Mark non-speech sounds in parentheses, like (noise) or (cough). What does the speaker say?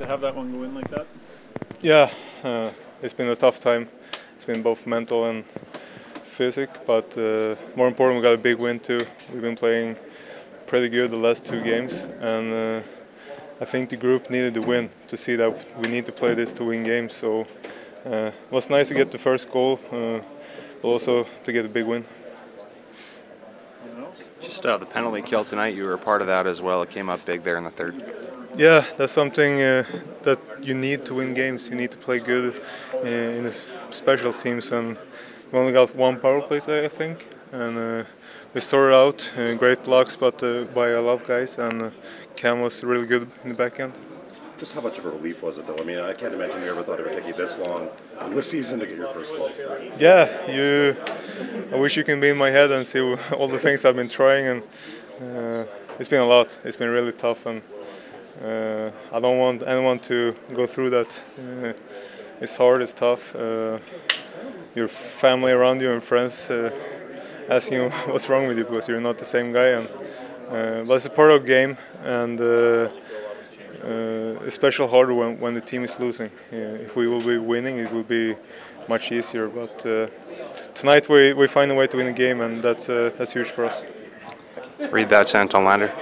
to have that one go in like that? Yeah, uh, it's been a tough time. It's been both mental and physical, but uh, more important, we got a big win too. We've been playing pretty good the last two games, and uh, I think the group needed the win to see that we need to play this to win games. So uh, it was nice to get the first goal, uh, but also to get a big win. Just uh, the penalty kill tonight, you were a part of that as well. It came up big there in the third. Yeah, that's something uh, that you need to win games. You need to play good uh, in the special teams, and we only got one power play today, I think, and uh, we sorted out uh, great blocks, but uh, by a lot of guys, and uh, Cam was really good in the back end. Just how much of a relief was it, though? I mean, I can't imagine you ever thought it would take you this long in the season to get your first goal. Yeah, you. I wish you can be in my head and see (laughs) all the things I've been trying, and uh, it's been a lot. It's been really tough, and uh, I don't want anyone to go through that. Uh, it's hard. It's tough. Uh, your family around you and friends uh, asking you (laughs) what's wrong with you because you're not the same guy, and uh, but it's a part of the game, and uh, especially harder when, when the team is losing. Yeah, if we will be winning, it will be much easier. But uh, tonight we, we find a way to win a game, and that's uh, that's huge for us. Read that, Anton Lander.